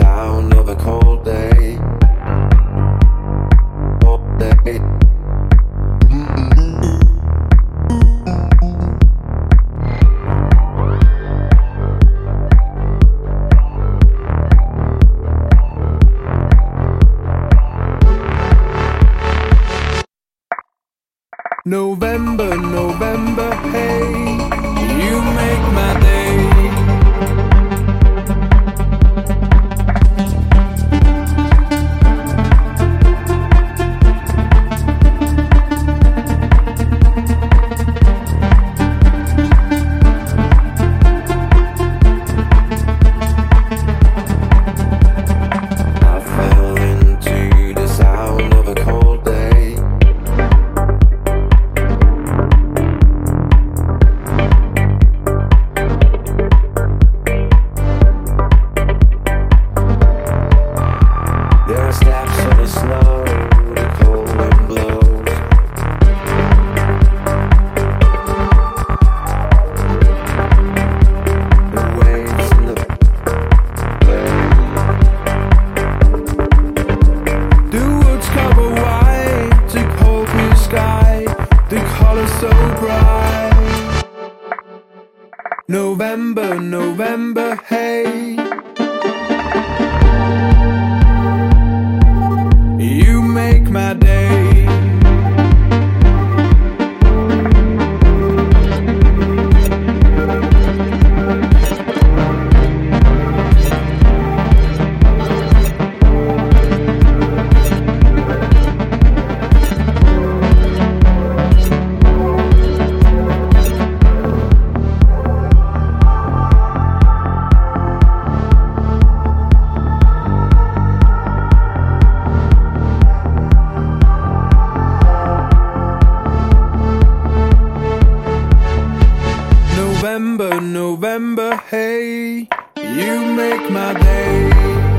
sound of a cold day. Cold day. November, November, hey. sky, the color so bright. November, November, hey. You make my day. November, hey, you make my day.